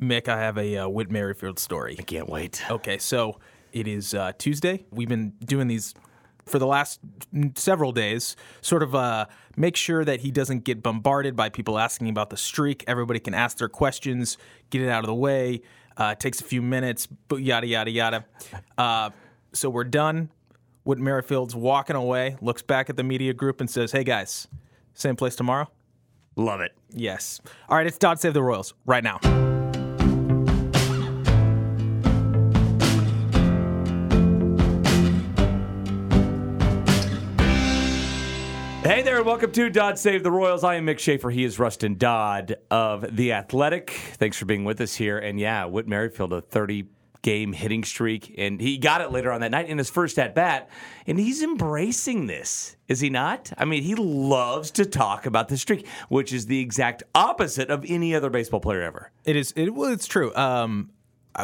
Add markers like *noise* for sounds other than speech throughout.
Mick, I have a uh, Whit Merrifield story. I can't wait. Okay, so it is uh, Tuesday. We've been doing these for the last several days, sort of uh, make sure that he doesn't get bombarded by people asking about the streak. Everybody can ask their questions, get it out of the way. Uh, it takes a few minutes, but yada, yada, yada. Uh, so we're done. Whit Merrifield's walking away, looks back at the media group and says, Hey guys, same place tomorrow? Love it. Yes. All right, it's Dodd Save the Royals right now. Welcome to Dodd Save the Royals. I am Mick Schaefer. He is Rustin Dodd of The Athletic. Thanks for being with us here. And yeah, Whit Merrifield, a 30 game hitting streak, and he got it later on that night in his first at bat. And he's embracing this, is he not? I mean, he loves to talk about the streak, which is the exact opposite of any other baseball player ever. It is. It, well, it's true. Um,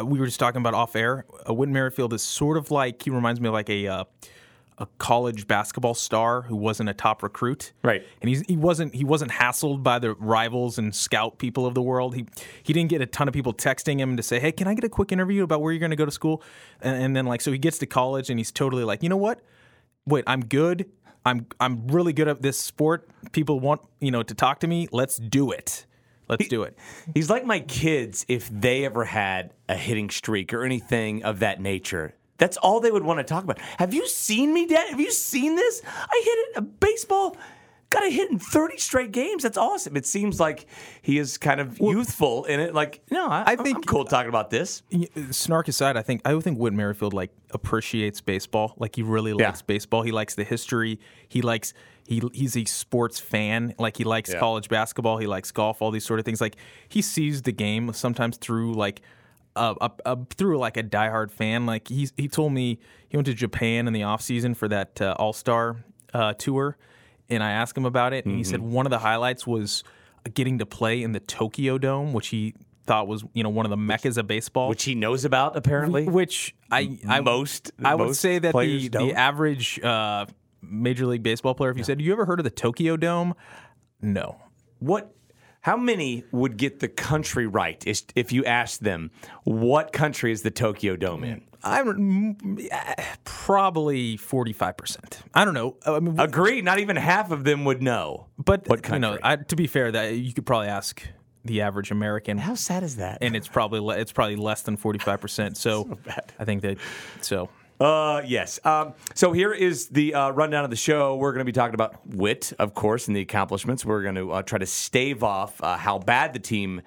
we were just talking about off air. Uh, Whit Merrifield is sort of like he reminds me of like a uh, a college basketball star who wasn't a top recruit, Right. And he's, he wasn't he wasn't hassled by the rivals and scout people of the world. He he didn't get a ton of people texting him to say, "Hey, can I get a quick interview about where you're going to go to school?" And, and then like so he gets to college and he's totally like, you know what? Wait, I'm good. I'm I'm really good at this sport. People want you know to talk to me. Let's do it. Let's do it. He's like my kids if they ever had a hitting streak or anything of that nature. That's all they would want to talk about. Have you seen me, Dad? Have you seen this? I hit it, a baseball, got a hit in 30 straight games. That's awesome. It seems like he is kind of youthful in it. Like, no, I, I think I'm cool talking about this. Snark aside, I think I think Whit Merrifield like appreciates baseball. Like he really Yeah. likes baseball. He likes the history. He likes he he's a sports fan. Like he likes Yeah. college basketball. He likes golf. All these sort of things. Like he sees the game sometimes through like. Uh, uh, uh, through like a diehard fan, like he's he told me he went to Japan in the off season for that uh, All Star uh, tour, and I asked him about it, and he said one of the highlights was getting to play in the Tokyo Dome, which he thought was you know one of the meccas of baseball. Which he knows about, apparently. Which I, I most- I would most say that the, don't. the average uh, major league baseball player, if you said, "You ever heard of the Tokyo Dome?" No. What? How many would get the country right if you asked them what country is the Tokyo Dome in? I'm mm, probably forty five percent. I don't know. I mean, Agree. Not even half of them would know. but what you know, country? I, to be fair, that you could probably ask the average American, How sad is that? and it's probably le- it's probably less than forty five percent. *laughs* So I think that so. Uh, yes. Um, so here is the uh, rundown of the show. We're going to be talking about Whit, of course, and the accomplishments. We're going to uh, try to stave off uh, how bad the team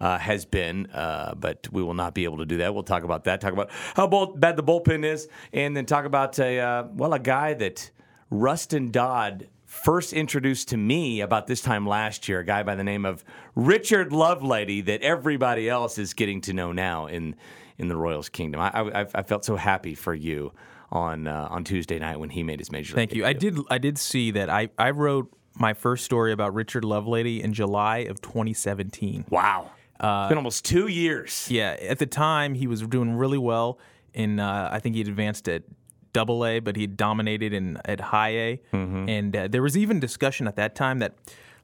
uh, has been, uh, but we will not be able to do that. We'll talk about that. Talk about how bad the bullpen is, and then talk about a well, a guy that Rustin Dodd first introduced to me about this time last year. A guy by the name of Richard Lovelady that everybody else is getting to know now in in the Royals kingdom. I, I, I felt so happy for you on uh, on Tuesday night when he made his major. Thank you. I did. I did see that. I I wrote my first story about Richard Lovelady in July of 2017. Wow, it's been almost two years. Yeah, at the time he was doing really well. In uh, I think he'd advanced at Double A, but he dominated in at High A. And uh, there was even discussion at that time that,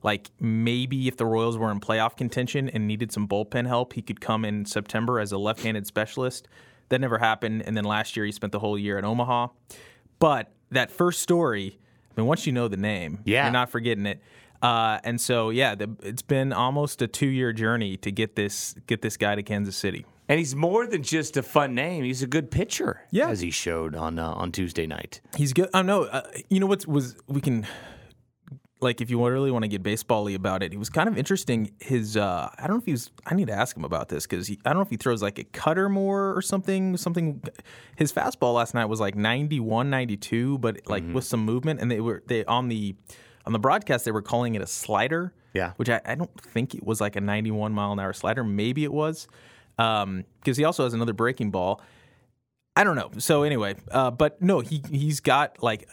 like, maybe if the Royals were in playoff contention and needed some bullpen help, he could come in September as a left-handed specialist. That never happened. And then last year he spent the whole year at Omaha. But that first story, I mean, once you know the name, Yeah. you're not forgetting it. Uh, and so, yeah, the, it's been almost a two-year journey to get this get this guy to Kansas City. And he's more than just a fun name. He's a good pitcher. Yeah. as he showed on uh, on Tuesday night. He's good. I know. Uh, you know what was we can like if you really want to get baseball-y about it. He was kind of interesting. His uh, I don't know if he was. I need to ask him about this because I don't know if he throws like a cutter more or something. Something. His fastball last night was like 91, 92, but like with some movement. And they were they on the on the broadcast they were calling it a slider. Yeah. Which I, I don't think it was like a 91 mile an hour slider. Maybe it was. Um, because he also has another breaking ball. I don't know. So anyway, uh, but no, he he's got like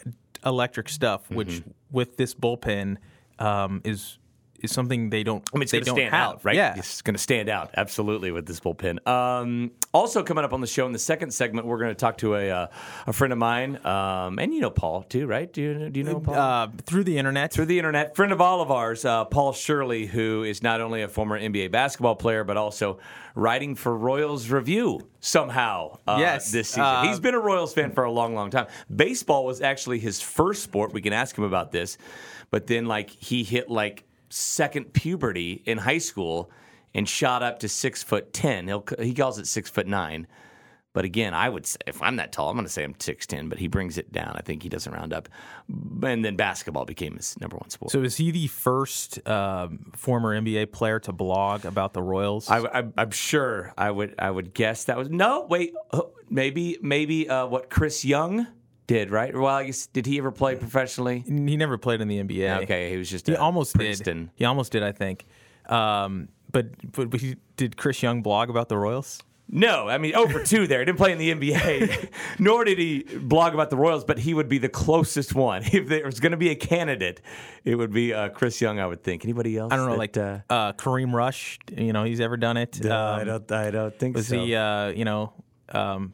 electric stuff, which with this bullpen um, is is something they don't. I mean, it's going to stand have. out, right? Yeah. It's going to stand out, absolutely, with this bullpen. Um, also, coming up on the show in the second segment, we're going to talk to a, uh, a friend of mine, um, and you know Paul, too, right? Do you, do you know Paul? Uh, through the internet. Through the internet, friend of all of ours, uh, Paul Shirley, who is not only a former NBA basketball player, but also writing for Royals Review somehow uh, Yes, this season. uh, He's been a Royals fan for a long, long time. Baseball was actually his first sport. We can ask him about this. But then, like, he hit like second puberty in high school and shot up to six foot ten. He'll, he calls it six foot nine. But again, I would say if I'm that tall, I'm going to say I'm six ten. But he brings it down. I think he doesn't round up. And then basketball became his number one sport. So is he the first um, former NBA player to blog about the Royals? I, I, I'm sure I would I would guess that was no wait oh, maybe maybe uh, what Chris Young did right well I guess did he ever play professionally? he never played in the NBA. Okay, he was just He a almost Princeton. did. He almost did, I think. Um, but but he, did Chris Young blog about the Royals? No, I mean over two there. He didn't play in the NBA, *laughs* nor did he blog about the Royals. But he would be the closest one *laughs* if there was going to be a candidate. It would be uh, Chris Young, I would think. Anybody else? I don't know, that, like uh, uh, Kareem Rush. You know, he's ever done it. I Um, don't. I don't think was so. he? Uh, you know, um,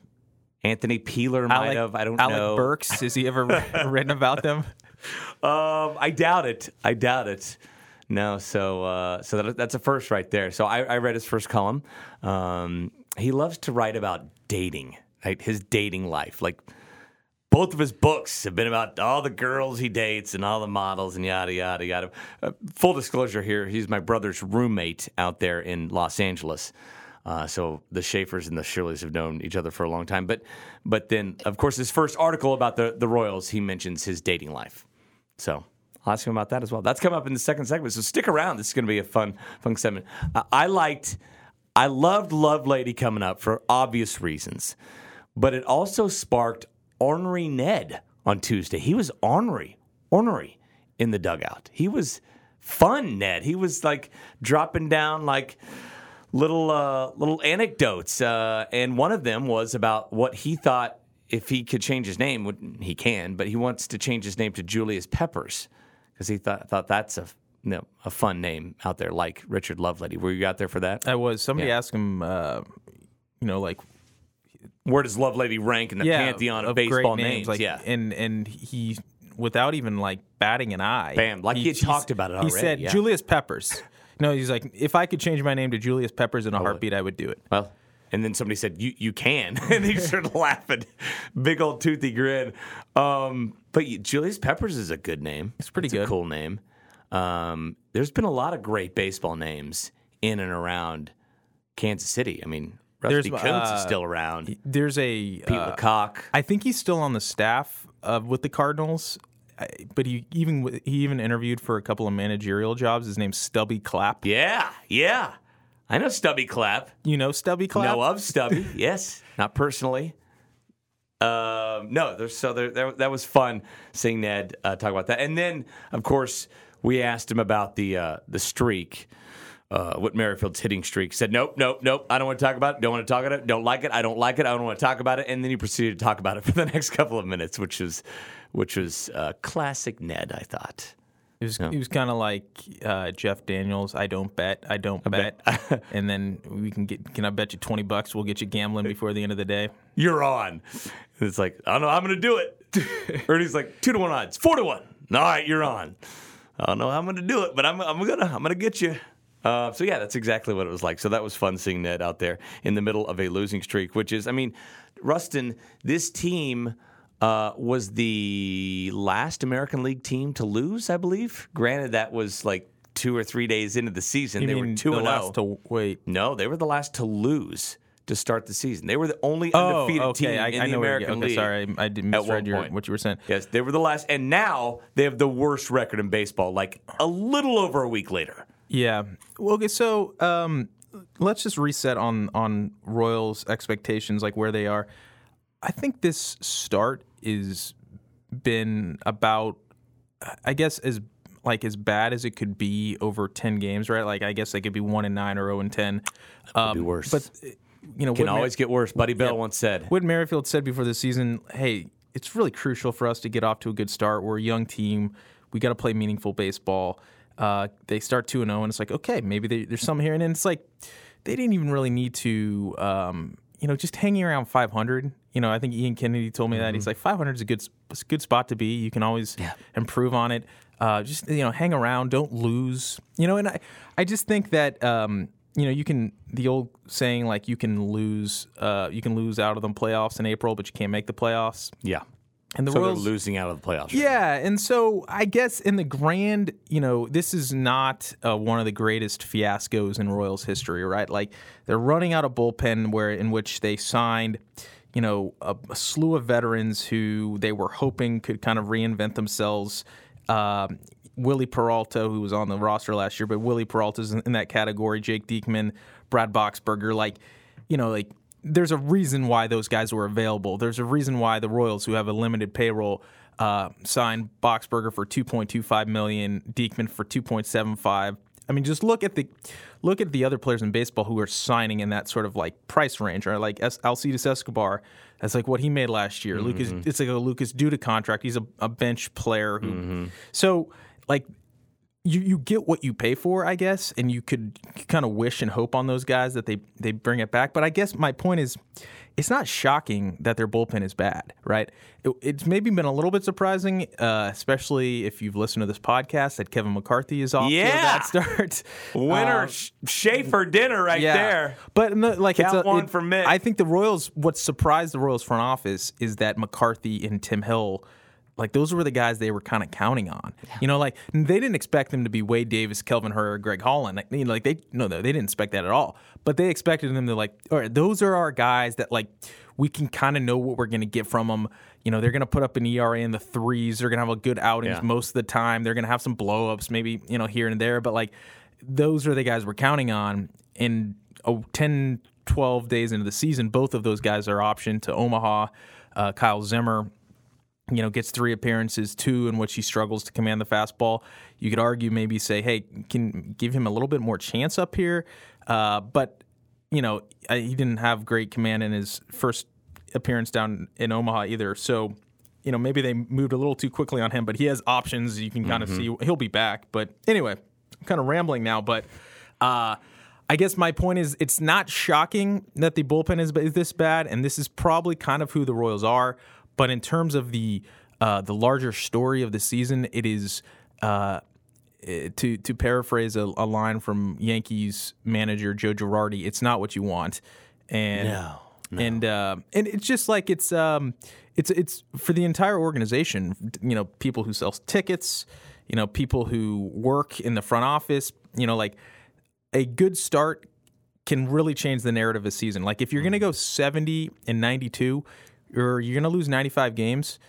Anthony Peeler might Alec, have. I don't Alec know. Burks. Has he ever *laughs* written about them? Um, I doubt it. I doubt it. No, so uh, so that, that's a first right there. So I, I read his first column. Um, he loves to write about dating, right? His dating life. Like both of his books have been about all the girls he dates and all the models and yada yada yada. Uh, full disclosure here: he's my brother's roommate out there in Los Angeles. Uh, so the Schaefers and the Shirleys have known each other for a long time. But but then, of course, his first article about the the Royals, he mentions his dating life. So I'll ask him about that as well. That's coming up in the second segment. So stick around. This is going to be a fun, fun segment. Uh, I liked, I loved Lovelady coming up for obvious reasons, but it also sparked ornery Ned on Tuesday. He was ornery, ornery in the dugout. He was fun, Ned. He was like dropping down like little uh, little anecdotes, uh, and one of them was about what he thought if he could change his name, he can, but he wants to change his name to Julius Peppers because he thought thought that's a you know, a fun name out there, like Richard Lovelady. Were you out there for that? I was. Somebody Yeah. asked him, uh, you know, like Where does Lovelady rank in the yeah, pantheon of, great baseball names, names? Like, yeah, and and he, without even like batting an eye, Bam, like he had talked about it He said yeah. Julius Peppers. No, he's like, if I could change my name to Julius Peppers in a heartbeat, I would do it. Well, and then somebody said, "You you can," *laughs* and he *laughs* started laughing, big old toothy grin. Um, but Julius Peppers is a good name. It's pretty A good. cool name. Um, there's been a lot of great baseball names in and around Kansas City. I mean, Rusty There's, Kuntz is uh, still around. There's a Pete uh, LaCock. I think he's still on the staff of with the Cardinals, I- but he even he even interviewed for a couple of managerial jobs. His name's Stubby Clapp. Yeah, yeah. I know Stubby Clapp. You know Stubby Clapp? Know of Stubby, *laughs* yes, not personally. Um, no, there's so there, there, that was fun seeing Ned uh, talk about that, and then of course we asked him about the uh, the streak, uh, Whit Merrifield's hitting streak. Said nope, nope, nope. I don't want to talk about it. Don't want to talk about it. Don't like it. I don't like it. I don't want to talk about it. And then he proceeded to talk about it *laughs* for the next couple of minutes, which was which was uh, classic Ned. I thought. It was, he was kind of like uh, Jeff Daniels. I don't bet. I don't bet. *laughs* and then we can get. Can I bet you twenty bucks? We'll get you gambling before the end of the day. you're on. It's like, I don't know, I'm going to do it. *laughs* Ernie's like, two to one odds, four to one. All right, you're on. I don't know how I'm going to do it, but I'm, I'm going to I'm gonna get you. Uh, so, yeah, that's exactly what it was like. So, that was fun seeing Ned out there in the middle of a losing streak, which is, I mean, Rustin, this team uh, was the last American League team to lose, I believe. Granted, that was like two or three days into the season. You they were 2 the and last 0. to wait. No, they were the last to lose to start the season. They were the only Oh, undefeated okay. team I, in I the know where American okay, League. Sorry, I, misread your, point. what you were saying. Yes, they were the last, and now they have the worst record in baseball. Like a little over a week later. Yeah. Well, okay. So um, let's just reset on on Royals' expectations, like where they are. I think this start is been about, I guess, as like as bad as it could be over ten games, right? Like I guess they could be one and nine or zero and ten. Um, be worse. But you know, Can always get worse. Buddy Bell once said. Whit Merrifield said before the season, hey, it's really crucial for us to get off to a good start. We're a young team. We got to play meaningful baseball. Uh, they start two and zero, and it's like okay, maybe they, there's something here, and then it's like they didn't even really need to, um, you know, just hanging around 500. You know, I think Ian Kennedy told me that he's like 500 is a good good spot to be. You can always improve on it. Uh, just you know, hang around, don't lose. You know, and I I just think that. Um, you know, you can the old saying like you can lose, uh, you can lose out of the playoffs in April, but you can't make the playoffs. Yeah. And the So Royals, they're losing out of the playoffs. yeah, and so I guess in the grand, you know, this is not uh, one of the greatest fiascos in Royals history, right? Like they're running out of bullpen where in which they signed, you know, a, a slew of veterans who they were hoping could kind of reinvent themselves. Um, Wily Peralta, who was on the roster last year, but Wily Peralta's in, in that category. Jake Diekman, Brad Boxberger, like, you know, like there's a reason why those guys were available. There's a reason why the Royals, who have a limited payroll, uh, signed Boxberger for 2.25 million, Diekman for 2.75. I mean, just look at the look at the other players in baseball who are signing in that sort of like price range, right? Like es- Alcides Escobar, that's like what he made last year. Lucas, mm-hmm. it's like a Lucas Duda contract. He's a, a bench player who, mm-hmm. so like you you get what you pay for, I guess, and you could kind of wish and hope on those guys that they they bring it back. But I guess my point is, it's not shocking that their bullpen is bad, right? It, it's maybe been a little bit surprising, uh, especially if you've listened to this podcast that Kevin McCarthy is off to a Yeah. bad *laughs* start. Winner Um, Schaefer dinner right there. But no, like Count it's a, one it- for Mick. I think the Royals. What surprised the Royals front office is that McCarthy and Tim Hill, like those were the guys they were kind of counting on. You know, like they didn't expect them to be Wade Davis, Kelvin Herrera, Greg Holland. Like, you know, like they no, no, they didn't expect that at all. But they expected them to like, all right, those are our guys that like we can kind of know what we're going to get from them. You know, they're going to put up an ERA in the threes. They're going to have a good outings Yeah. most of the time. They're going to have some blowups, maybe you know here and there. But like those are the guys we're counting on. And oh, 10, 12 days into the season, both of those guys are optioned to Omaha. Uh, Kyle Zimmer, you know, gets three appearances, two in which he struggles to command the fastball. You could argue, maybe say, hey, can give him a little bit more chance up here. Uh, but, you know, I- he didn't have great command in his first appearance down in Omaha either. So, you know, maybe they moved a little too quickly on him, but he has options. You can kind of see he'll be back. But anyway, I'm kind of rambling now, but uh, I guess my point is it's not shocking that the bullpen is, is this bad, and this is probably kind of who the Royals are. But in terms of the uh, the larger story of the season, it is. Uh, eh, to to paraphrase a, a line from Yankees manager Joe Girardi, it's not what you want, and No, and uh, and it's just like it's um it's it's for the entire organization. You know, people who sell tickets, you know, people who work in the front office. You know, like a good start can really change the narrative of a season. Like if you're going to go 70 and 92, or you're going to lose 95 games,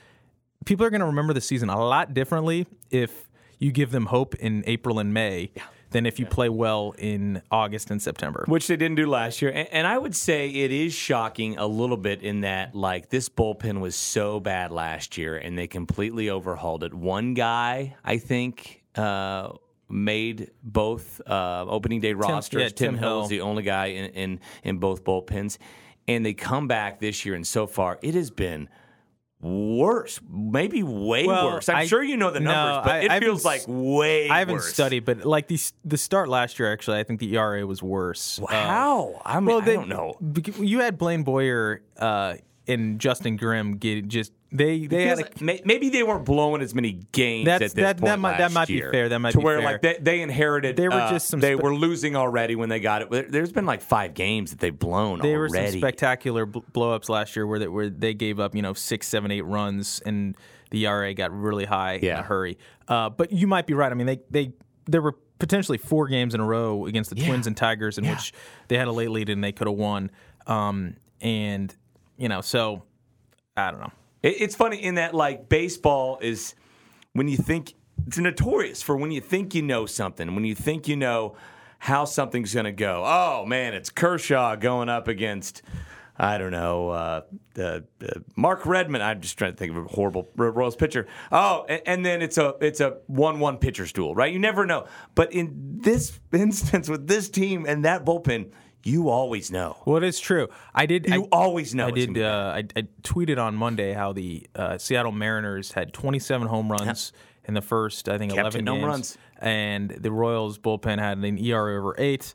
people are going to remember the season a lot differently if you give them hope in April and May than if you play well in August and September. which they didn't do last year. And, and I would say it is shocking a little bit in that, like, this bullpen was so bad last year and they completely overhauled it. One guy, I think, uh, made both uh, opening day rosters. yeah, Tim, Tim Hill Hill. is the only guy in, in, in both bullpens. And they come back this year, and so far it has been worse, maybe way Well, worse. I'm I- sure you know the no, numbers, but I- it I feels like way. I haven't worse. studied, but like the the start last year, actually, I think the ERA was worse. Uh, How? I mean, I they- don't know. You had Blaine Boyer uh, and Justin Grimm get just they they had a, may- maybe they weren't blowing as many games That's- at this that- that point might- that might be fair. That might to be where fair. like they, they inherited. There were uh, just some They spe- were losing already when they got it. There- There's been like five games that they've blown There were some spectacular blowups last year where they, where they gave up, you know, six, seven, eight runs, and the ERA got really high in a hurry. Uh, but you might be right. I mean, they they there were potentially four games in a row against the Twins and Tigers in which they had a late lead and they could have won. Um, and you know, so I don't know. It- It's funny in that like baseball is when you think it's notorious for when you think you know something, when you think you know how something's going to go. Oh man, it's Kershaw going up against I don't know uh, uh, uh, Mark Redman. I'm just trying to think of a horrible Royals pitcher. Oh, and, and then it's a it's a one one pitcher stool, right? You never know. But in this *laughs* instance with this team and that bullpen, you always know. Well, it is true. I did. You I, always know. I did. gonna be bad. Uh, I, I tweeted on Monday how the uh, Seattle Mariners had 27 home runs in the first, I think, Kept 11 hitting home runs. And the Royals bullpen had an ERA over eight.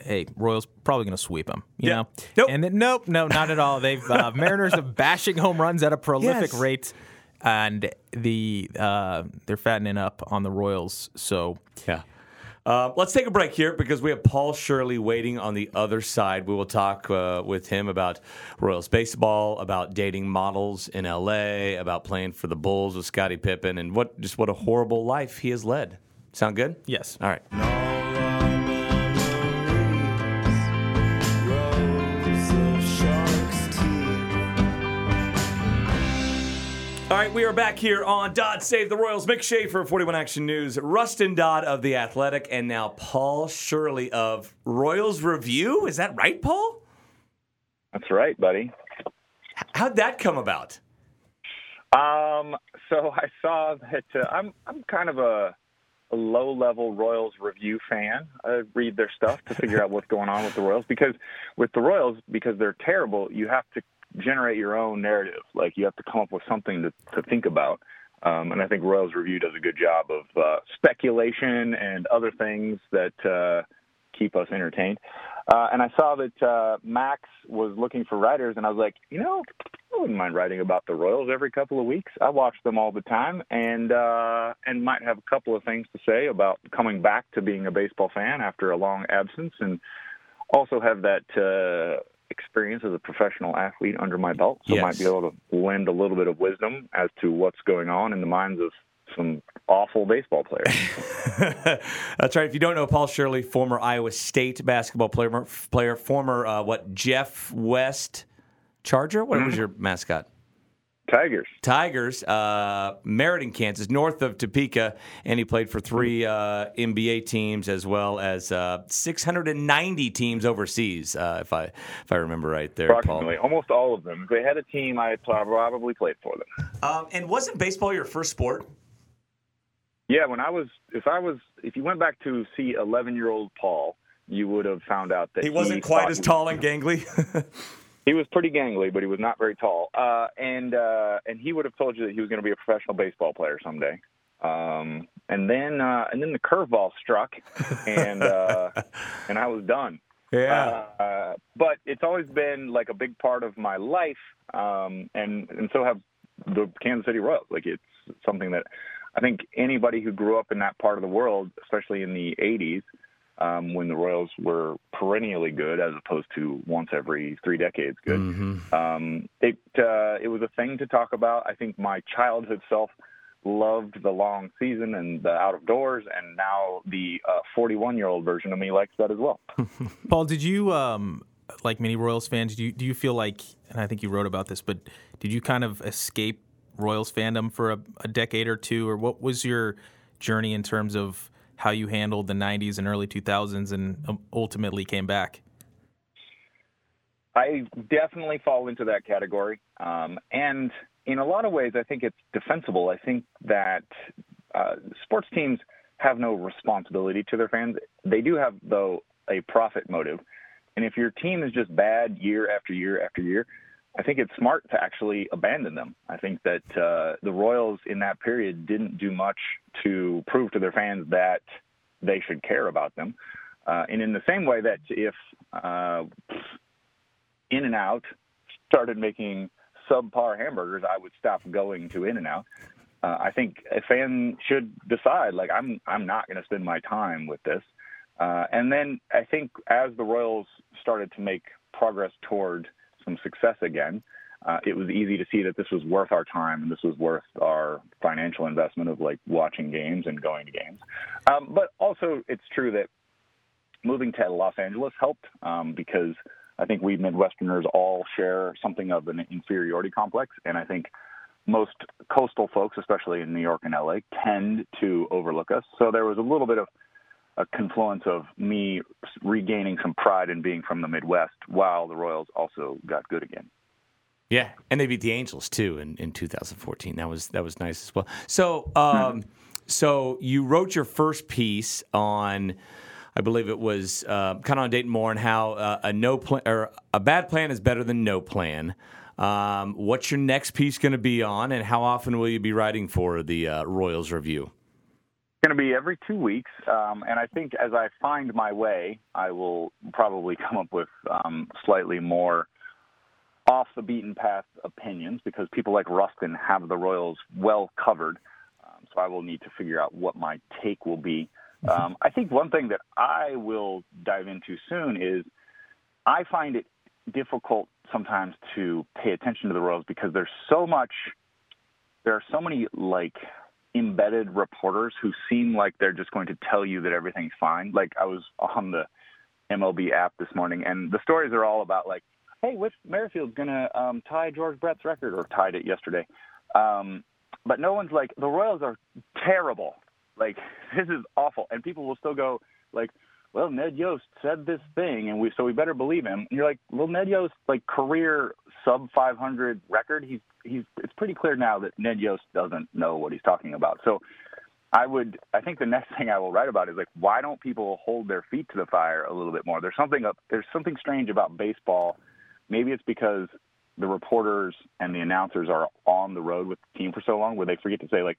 Hey, Royals probably going to sweep them, you Yeah. know? Nope. And then, nope, no, not at all. They've uh, *laughs* Mariners are bashing home runs at a prolific Yes. rate, and the uh, they're fattening up on the Royals. So Yeah. Uh, let's take a break here because we have Paul Shirley waiting on the other side. We will talk uh, with him about Royals baseball, about dating models in LA, about playing for the Bulls with Scottie Pippen, and what just what a horrible life he has led. Sound good? yes, All right. All right, we are back here on Dodd Save the Royals. Mick Schaefer, 41 Action News, Rustin Dodd of The Athletic, and now Paul Shirley of Royals Review. Is that right, Paul? That's right, buddy. How'd that come about? Um, so I saw that uh, I'm I'm kind of a, a low-level Royals review fan. I read their stuff to figure out what's going on with the Royals because with the Royals, because they're terrible, you have to generate your own narrative. Like you have to come up with something to to think about. Um, and I think Royals Review does a good job of uh, speculation and other things that uh, keep us entertained. Uh, and I saw that uh, Max was looking for writers, and I was like, you know, I wouldn't mind writing about the Royals every couple of weeks. I watch them all the time, and uh, and might have a couple of things to say about coming back to being a baseball fan after a long absence, and also have that uh, experience as a professional athlete under my belt, so Yes. might be able to lend a little bit of wisdom as to what's going on in the minds of some awful baseball players. *laughs* That's right. If you don't know Paul Shirley, former Iowa State basketball player, player former uh, what Jeff West Charger? What was your mascot? Tigers. Tigers, uh, Meriden, Kansas, north of Topeka, and he played for three uh, NBA teams as well as uh, 690 teams overseas, uh, if I if I remember right there, Paul. Approximately, almost all of them. If they had a team, I probably played for them. Um, and wasn't baseball your first sport? Yeah, when I was, if I was, if you went back to see 11 year old Paul, you would have found out that He wasn't quite as tall and gangly. *laughs* He was pretty gangly, but he was not very tall. Uh, and uh, and he would have told you that he was going to be a professional baseball player someday. Um, and then uh, and then the curveball struck, and uh, *laughs* and I was done. yeah. Uh, but it's always been like a big part of my life, um, and and so have the Kansas City Royals. Like it's something that I think anybody who grew up in that part of the world, especially in the '80s, um, when the Royals were perennially good, as opposed to once every three decades good, um, it uh, it was a thing to talk about. I think my childhood self loved the long season and the out of doors, and now the 41 year old version of me likes that as well. *laughs* Paul, did you um, like many Royals fans? Do you do you feel like, and I think you wrote about this, but did you kind of escape Royals fandom for a, a decade or two, or what was your journey in terms of how you handled the '90s and early 2000s, and um, ultimately came back? I definitely fall into that category. Um, and in a lot of ways, I think it's defensible. I think that uh, sports teams have no responsibility to their fans. They do have, though, a profit motive. And if your team is just bad year after year after year, I think it's smart to actually abandon them. I think that uh, the Royals in that period didn't do much to prove to their fans that they should care about them. Uh, and in the same way that if uh, in and Out started making subpar hamburgers, I would stop going to In and Out. Uh, I think a fan should decide, like, I'm I'm not going to spend my time with this. Uh, and then I think as the Royals started to make progress toward some success again, uh, it was easy to see that this was worth our time and this was worth our financial investment of like watching games and going to games. Um, but also, it's true that moving to Los Angeles helped um, because I think we Midwesterners all share something of an inferiority complex, and I think most coastal folks, especially in New York and LA, tend to overlook us. So there was a little bit of a confluence of me regaining some pride in being from the Midwest, while the Royals also got good again. Yeah, and they beat the Angels too in, in 2014. That was that was nice as well. So, um, so you wrote your first piece on, I believe it was uh, kind of on Dayton Moore and how uh, a no plan or a bad plan is better than no plan. Um, what's your next piece going to be on, and how often will you be writing for the uh, Royals Review? Going to be every two weeks, um, and I think as I find my way, I will probably come up with um, slightly more off the beaten path opinions because people like Rustin have the Royals well covered. Um, so I will need to figure out what my take will be. Um, I think one thing that I will dive into soon is I find it difficult sometimes to pay attention to the Royals because there's so much, there are so many like embedded reporters who seem like they're just going to tell you that everything's fine. Like I was on the MLB app this morning, and the stories are all about like, hey, Whit Merrifield's gonna um, tie George Brett's record or tied it yesterday. Um, but no one's like the Royals are terrible. Like *laughs* this is awful, and people will still go like, well, Ned Yost said this thing, and we so we better believe him. And you're like, well, Ned Yost like career sub 500 record. He's he's it's pretty clear now that Ned Yost doesn't know what he's talking about. So I would I think the next *laughs* thing I will write about is like why don't people hold their feet to the fire a little bit more? There's something up there's something strange about baseball. Maybe it's because the reporters and the announcers are on the road with the team for so long where they forget to say like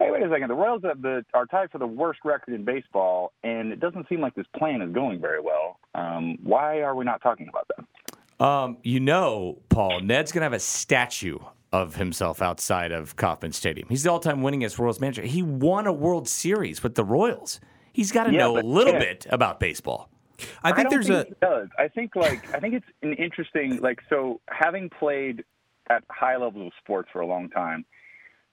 hey, wait a second, the Royals have the, are tied for the worst record in baseball, and it doesn't seem like this plan is going very well. Um, why are we not talking about that? Um, you know, Paul, Ned's going to have a statue of himself outside of Kauffman Stadium. He's the all-time winningest Royals manager. He won a World Series with the Royals. He's got to Yeah, know a little yeah. bit about baseball. I think don't there's think a. it does. I think like I think it's an interesting like so having played at high levels of sports for a long time,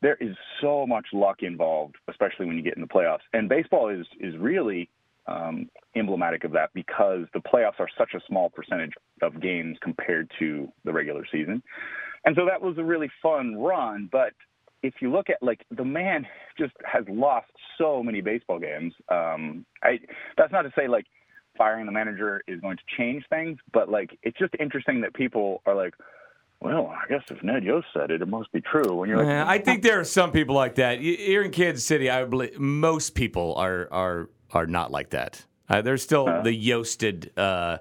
there is so much luck involved, especially when you get in the playoffs. And baseball is is really um, emblematic of that because the playoffs are such a small percentage of games compared to the regular season. And so that was a really fun run, but if you look at like the man just has lost so many baseball games. Um, I that's not to say like firing the manager is going to change things, but like it's just interesting that people are like, well, I guess if Ned Yost said it, it must be true. When you're like, Yeah, I think there are some people like that. Here in Kansas City, I believe most people are are are not like that. Uh, there's still the Yosted uh,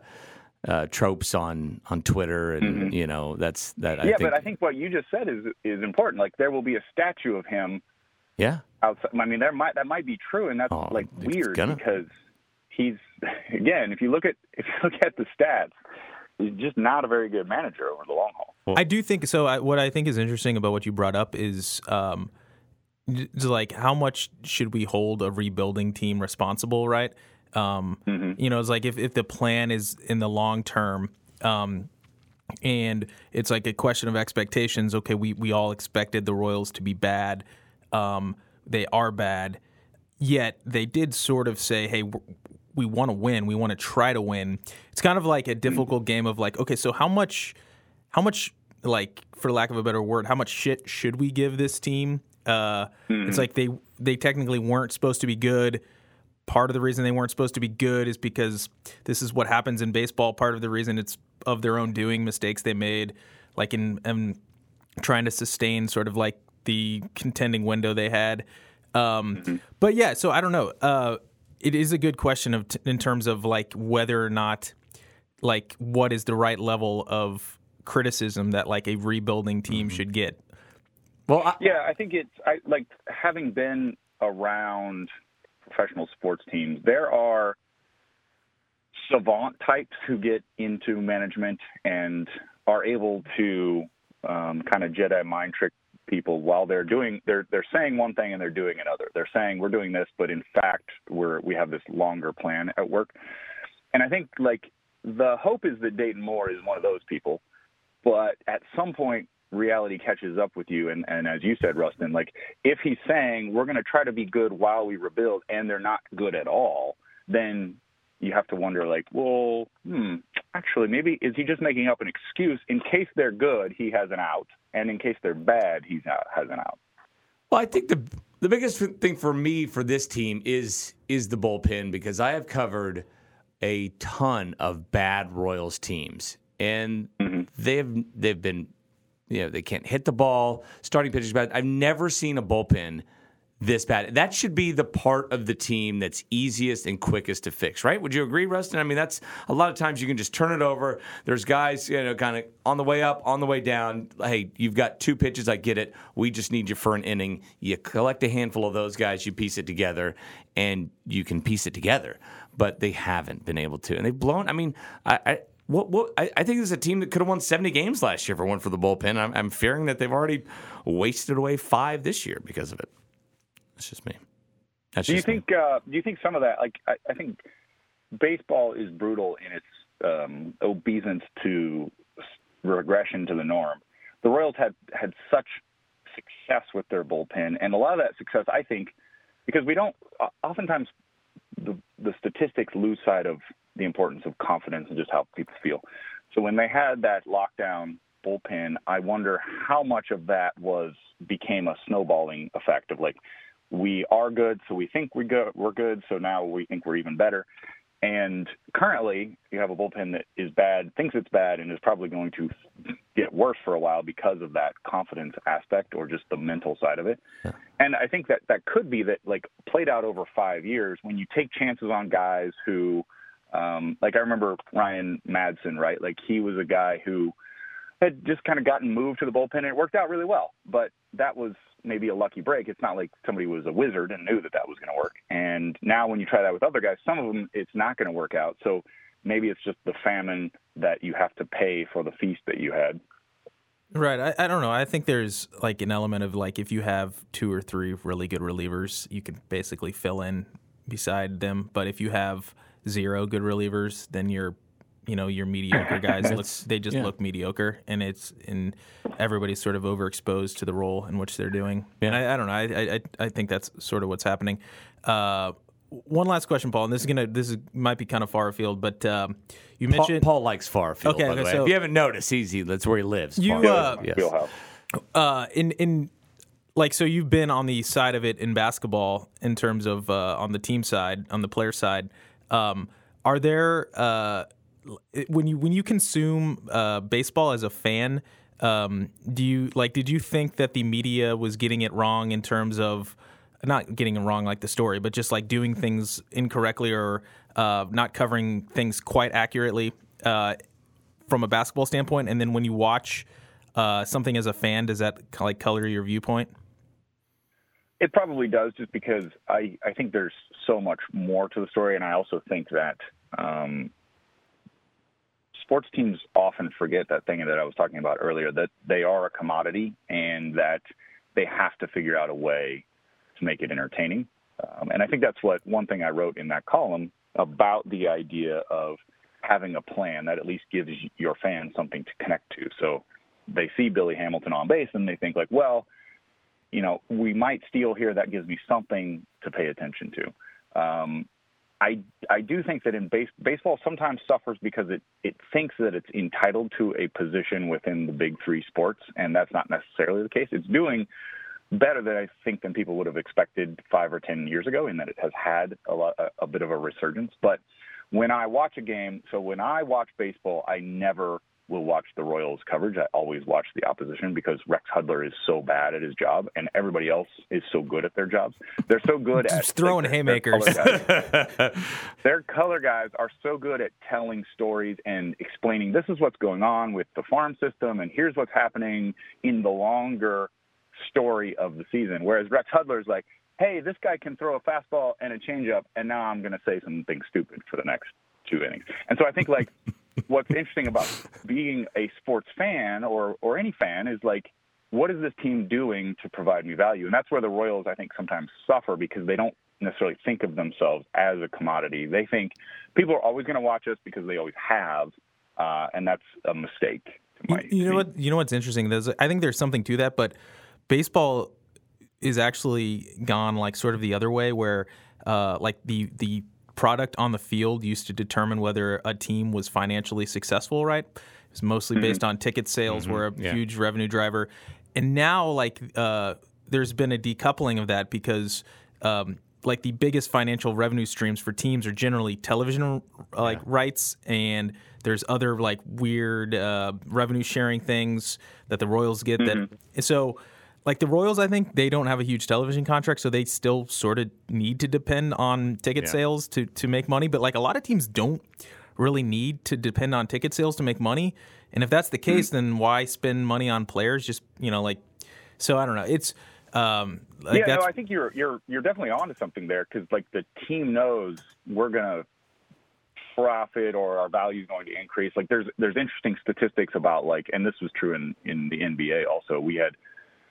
uh, tropes on on Twitter, and you know that's that. I Mm-hmm. yeah, think, but I think what you just said is is important. Like there will be a statue of him yeah. outside. I mean, there might that might be true, and that's Oh, like weird gonna- because he's *laughs* again, if you look at *laughs* if you look at the stats, he's just not a very good manager over the long haul. I do think so. I, what I think is interesting about what you brought up is um, like how much should we hold a rebuilding team responsible, right? Um, You know, it's like if, if the plan is in the long term, um, and it's like a question of expectations. Okay, we we all expected the Royals to be bad. Um, they are bad, yet they did sort of say, "Hey, we want to win. We want to try to win." It's kind of like a difficult game of like, okay, so how much, how much, like for lack of a better word, how much shit should we give this team? Uh, It's like they they technically weren't supposed to be good. Part of the reason they weren't supposed to be good is because this is what happens in baseball. Part of the reason it's of their own doing, mistakes they made, like in, in trying to sustain sort of like the contending window they had. Um, But yeah, so I don't know. Uh, it is a good question of t- in terms of like whether or not like what is the right level of criticism that like a rebuilding team should get. Well, I, Yeah, I think it's I like having been around professional sports teams. There are savant types who get into management and are able to um, kind of Jedi mind trick people while they're doing they're they're saying one thing and they're doing another. They're saying we're doing this, but in fact we're we have this longer plan at work. And I think like the hope is that Dayton Moore is one of those people, but at some point reality catches up with you. And, and as you said, Rustin, like if he's saying we're gonna try to be good while we rebuild and they're not good at all, then you have to wonder like, well, hmm, actually maybe is he just making up an excuse? In case they're good, he has an out, and in case they're bad, out, has an out. Well, I think the the biggest thing for me for this team is is the bullpen because I have covered a ton of bad Royals teams, and mm-hmm. they've they've been you know they can't hit the ball. Starting pitchers bad. I've never seen a bullpen this bad. That should be the part of the team that's easiest and quickest to fix, right? Would you agree, Rustin? I mean, that's a lot of times you can just turn it over. There's guys, you know, kind of on the way up, on the way down. Hey, you've got two pitches. I get it. We just need you for an inning. You collect a handful of those guys, you piece it together, and you can piece it together. But they haven't been able to, and they've blown. I mean, I, I what, what, I, I, think this is a team that could have won 70 games last year if it weren't for the bullpen. I'm, I'm fearing that they've already wasted away five this year because of it. That's just me. That's do you think? Uh, do you think some of that? Like, I, I think baseball is brutal in its um, obeisance to regression to the norm. The Royals had had such success with their bullpen, and a lot of that success, I think, because we don't oftentimes the the statistics lose sight of the importance of confidence and just how people feel. So when they had that lockdown bullpen, I wonder how much of that was became a snowballing effect of like we are good, so we think we go, we're good, so now we think we're even better. And currently, you have a bullpen that is bad, thinks it's bad, and is probably going to get worse for a while because of that confidence aspect or just the mental side of it. Yeah. And I think that that could be that, like, played out over five years when you take chances on guys who, um, like, I remember Ryan Madson, right? Like, he was a guy who had just kind of gotten moved to the bullpen and it worked out really well. But that was maybe a lucky break. It's not like somebody was a wizard and knew that that was going to work. And now when you try that with other guys, some of them it's not going to work out. So maybe it's just the famine that you have to pay for the feast that you had. Right. I, I don't know. I think there's like an element of like if you have two or three really good relievers, you can basically fill in beside them. But if you have zero good relievers, then you're you know your mediocre guys *laughs* look they just yeah. look mediocre and it's and everybody's sort of overexposed to the role in which they're doing yeah. and I, I, don't know I, I I think that's sort of what's happening uh, one last question Paul and this is gonna this is might be kind of far afield but um, you mentioned Paul, Paul, likes far afield okay, by the way so if you haven't noticed he's he, that's where he lives you uh, yes. uh, in in like so you've been on the side of it in basketball in terms of uh, on the team side on the player side um, are there uh, when you when you consume uh, baseball as a fan, um, do you like? Did you think that the media was getting it wrong in terms of not getting it wrong like the story, but just like doing things incorrectly or uh, not covering things quite accurately uh, from a basketball standpoint? And then when you watch uh, something as a fan, does that like color your viewpoint? It probably does, just because I, I think there's so much more to the story, and I also think that um, sports teams often forget that thing that I was talking about earlier that they are a commodity and that they have to figure out a way to make it entertaining. Um, and I think that's what one thing I wrote in that column about the idea of having a plan that at least gives your fans something to connect to. So they see Billy Hamilton on base and they think like, well, you know, we might steal here. That gives me something to pay attention to. Um, I I do think that in base, baseball sometimes suffers because it it thinks that it's entitled to a position within the big three sports, and that's not necessarily the case. It's doing better than I think than people would have expected five or ten years ago, in that it has had a lot a, a bit of a resurgence. But when I watch a game, so when I watch baseball, I never will watch the Royals coverage. I always watch the opposition because Rex Hudler is so bad at his job, and everybody else is so good at their jobs. They're so good at *laughs* throwing like, haymakers. Their color, *laughs* their color guys are so good at telling stories and explaining this is what's going on with the farm system, and here's what's happening in the longer story of the season. Whereas Rex Hudler is like, hey, this guy can throw a fastball and a changeup, and now I'm going to say something stupid for the next two innings. And so I think like what's interesting about being a sports fan or or any fan is like what is this team doing to provide me value? And that's where the Royals I think sometimes suffer because they don't necessarily think of themselves as a commodity. They think people are always going to watch us because they always have, uh, and that's a mistake. you, you know what? You know what's interesting? There's, I think there's something to that, but baseball is actually gone like sort of the other way, where uh, like the the product on the field used to determine whether a team was financially successful, right? It was mostly mm-hmm. based on ticket sales, mm-hmm. were a yeah. huge revenue driver. And now, like, uh, there's been a decoupling of that because, um, like, the biggest financial revenue streams for teams are generally television, like, yeah. rights, and there's other like weird uh, revenue sharing things that the Royals get. Mm-hmm. That so like the Royals, I think they don't have a huge television contract, so they still sort of need to depend on ticket Yeah. sales to to make money. But like a lot of teams don't really need to depend on ticket sales to make money. And if that's the case, then why spend money on players? Just you know, like so I don't know. It's um, like yeah, no, I think you're you're you're definitely onto something there because like the team knows we're gonna profit or our value is going to increase. Like there's there's interesting statistics about like, and this was true in in the NBA also. We had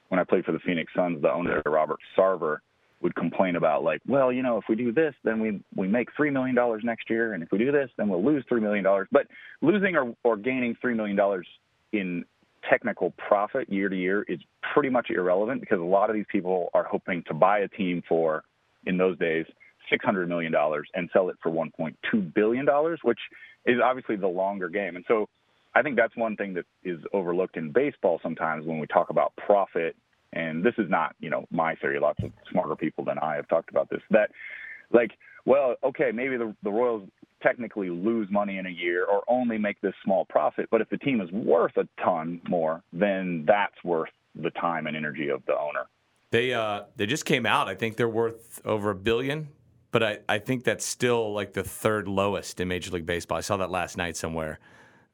when I played for the Phoenix Suns, the owner Robert Sarver would complain about like, well, you know, if we do this, then we we make three million dollars next year, and if we do this, then we'll lose three million dollars. But losing or or gaining three million dollars in technical profit year to year is pretty much irrelevant because a lot of these people are hoping to buy a team for, in those days, $600 million and sell it for $1.2 billion, which is obviously the longer game. And so I think that's one thing that is overlooked in baseball sometimes when we talk about profit. And this is not, you know, my theory. Lots of smarter people than I have talked about this. That, like, well, okay, maybe the, the Royals technically lose money in a year or only make this small profit, but if the team is worth a ton more, then that's worth the time and energy of the owner. They uh they just came out. I think they're worth over a billion, but I, I think that's still like the third lowest in Major League Baseball. I saw that last night somewhere.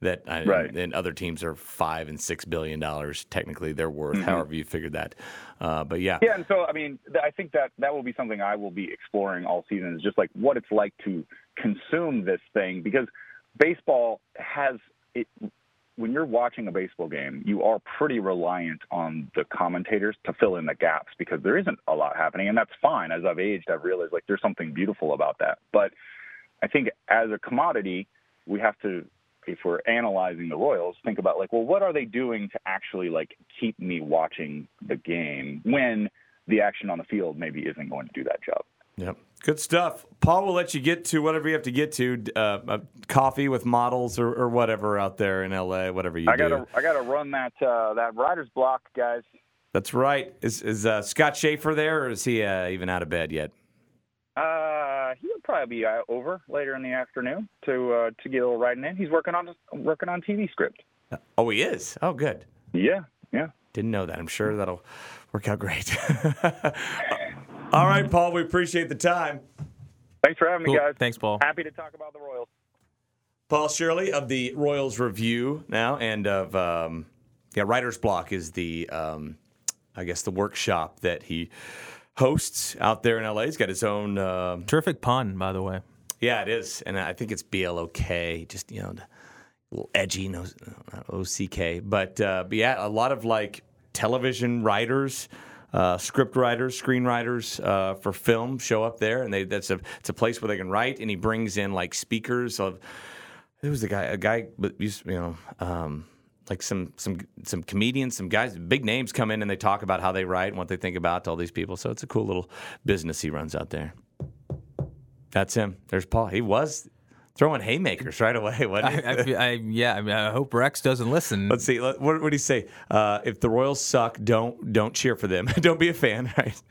That I, Right. and other teams are five and six billion dollars. Technically, they're worth. However, you figured that. Uh, but yeah, Yeah, and so I mean, I think that that will be something I will be exploring all season is just like what it's like to consume this thing because baseball has it. When you're watching a baseball game, you are pretty reliant on the commentators to fill in the gaps because there isn't a lot happening, and that's fine. As I've aged, I've realized like there's something beautiful about that. But I think as a commodity, we have to, if we're analyzing the Royals, think about like, well, what are they doing to actually like keep me watching the game when the action on the field maybe isn't going to do that job. Yep. Good stuff. Paul will let you get to whatever you have to get to. Uh, uh, coffee with models or, or whatever out there in LA, whatever you I do. gotta, I gotta run that uh, that writer's block, guys. That's right. Is is uh, Scott Schaefer there, or is he uh, even out of bed yet? Uh, he'll probably be uh, over later in the afternoon to uh, to get a little writing in. He's working on working on TV script. Oh, he is. Oh, good. Yeah, yeah. Didn't know that. I'm sure that'll work out great. *laughs* All right, Paul. We appreciate the time. Thanks for having me, guys. Thanks, Paul. Happy to talk about the Royals. Paul Shirley of the Royals Review now, and of um, yeah, Writer's Block is the um, I guess the workshop that he hosts out there in LA. He's got his own. um Terrific pun, by the way. yeah, it is, and I think it's B L O K. Just you know, a little edgy, no not O C K. But uh, but yeah, a lot of like television writers. Uh, script writers, screenwriters uh, for film show up there, and they that's a it's a place where they can write. And he brings in like speakers of there was a guy, a guy, but you know, um, like some some some comedians, some guys, big names come in and they talk about how they write and what they think about to all these people. So it's a cool little business he runs out there. That's him. There's Paul. He was throwing haymakers right away. *laughs* Wasn't? I, I, I, yeah, I, mean, I hope Rex doesn't listen. Let's see. What would he say? Uh, if the Royals suck, don't don't cheer for them. *laughs* don't be a fan. *laughs* Right?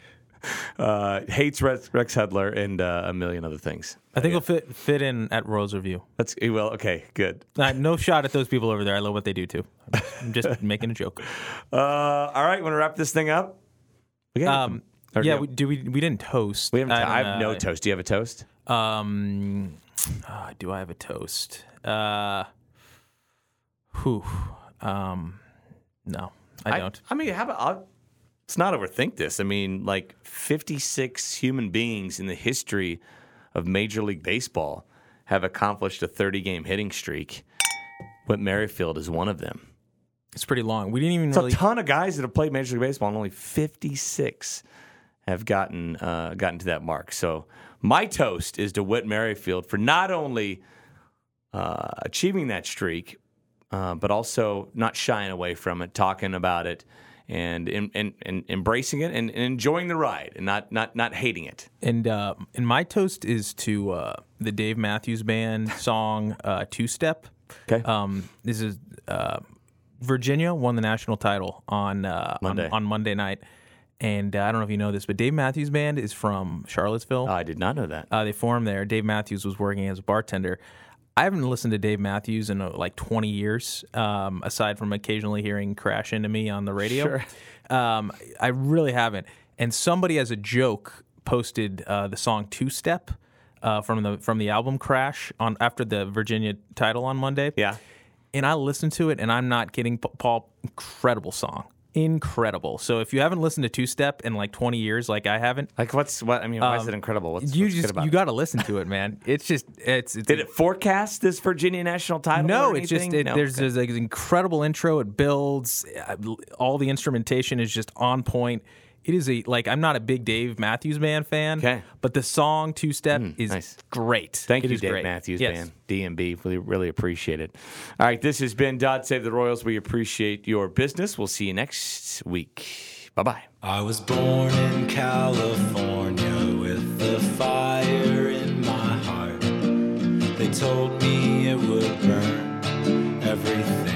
*laughs* Uh, hates Rex, Rex Hudler and uh, a million other things. I think he'll fit fit in at Royals Review. That's he will. Okay, good. Uh, no shot at those people over there. I love what they do too. I'm just *laughs* making a joke. Uh, all right, want to wrap this thing up? We Um, or yeah, no? we, do we we didn't toast. We haven't. I I, don't have no toast. Do you have a toast? Um, uh, do I have a toast? Uh, whew. Um, no, I don't. I, mean, how about? I'll, let's not overthink this. I mean, like 56 human beings in the history of Major League Baseball have accomplished a 30 game hitting streak. Whit Merrifield is one of them. It's pretty long. We didn't even It's really. a ton of guys that have played Major League Baseball, and only 56 have gotten uh, gotten to that mark. So my toast is to Whit Merrifield for not only uh, achieving that streak, uh, but also not shying away from it, talking about it, and and, and, and embracing it, and, and enjoying the ride, and not not not hating it. And uh, and my toast is to uh, the Dave Matthews Band *laughs* song uh, Two Step. Okay. Um, this is uh, Virginia won the national title on uh, Monday. On, on Monday night, and uh, I don't know if you know this, but Dave Matthews Band is from Charlottesville. I did not know that. uh, they formed there. Dave Matthews was working as a bartender. I haven't listened to Dave Matthews in uh, like 20 years, um, aside from occasionally hearing "Crash Into Me" on the radio. Sure. Um, I really haven't. And somebody, as a joke, posted uh, the song Two Step uh, from the from the album Crash on after the Virginia title on Monday. Yeah. And I listened to it, and I'm not kidding, Paul. Incredible song, incredible. So if you haven't listened to Two Step in like 20 years, like I haven't, Like what's what? I mean, why is it incredible? What's, Um, you what's just you got to listen to it, man. *laughs* It's just it's it's Did it forecast this Virginia national title? no, it's just it, No? there's Okay. there's like an incredible intro. It builds. All the instrumentation is just on point. It is a like I'm not a big Dave Matthews Band fan, Okay. but the song Two Step mm, is nice. great. Thank It you, Dave great. Matthews Yes. Band, DMB. We really appreciate it. All right, this has been God Save the Royals. We appreciate your business. We'll see you next week. Bye bye. I was born in California with the fire in my heart. They told me it would burn everything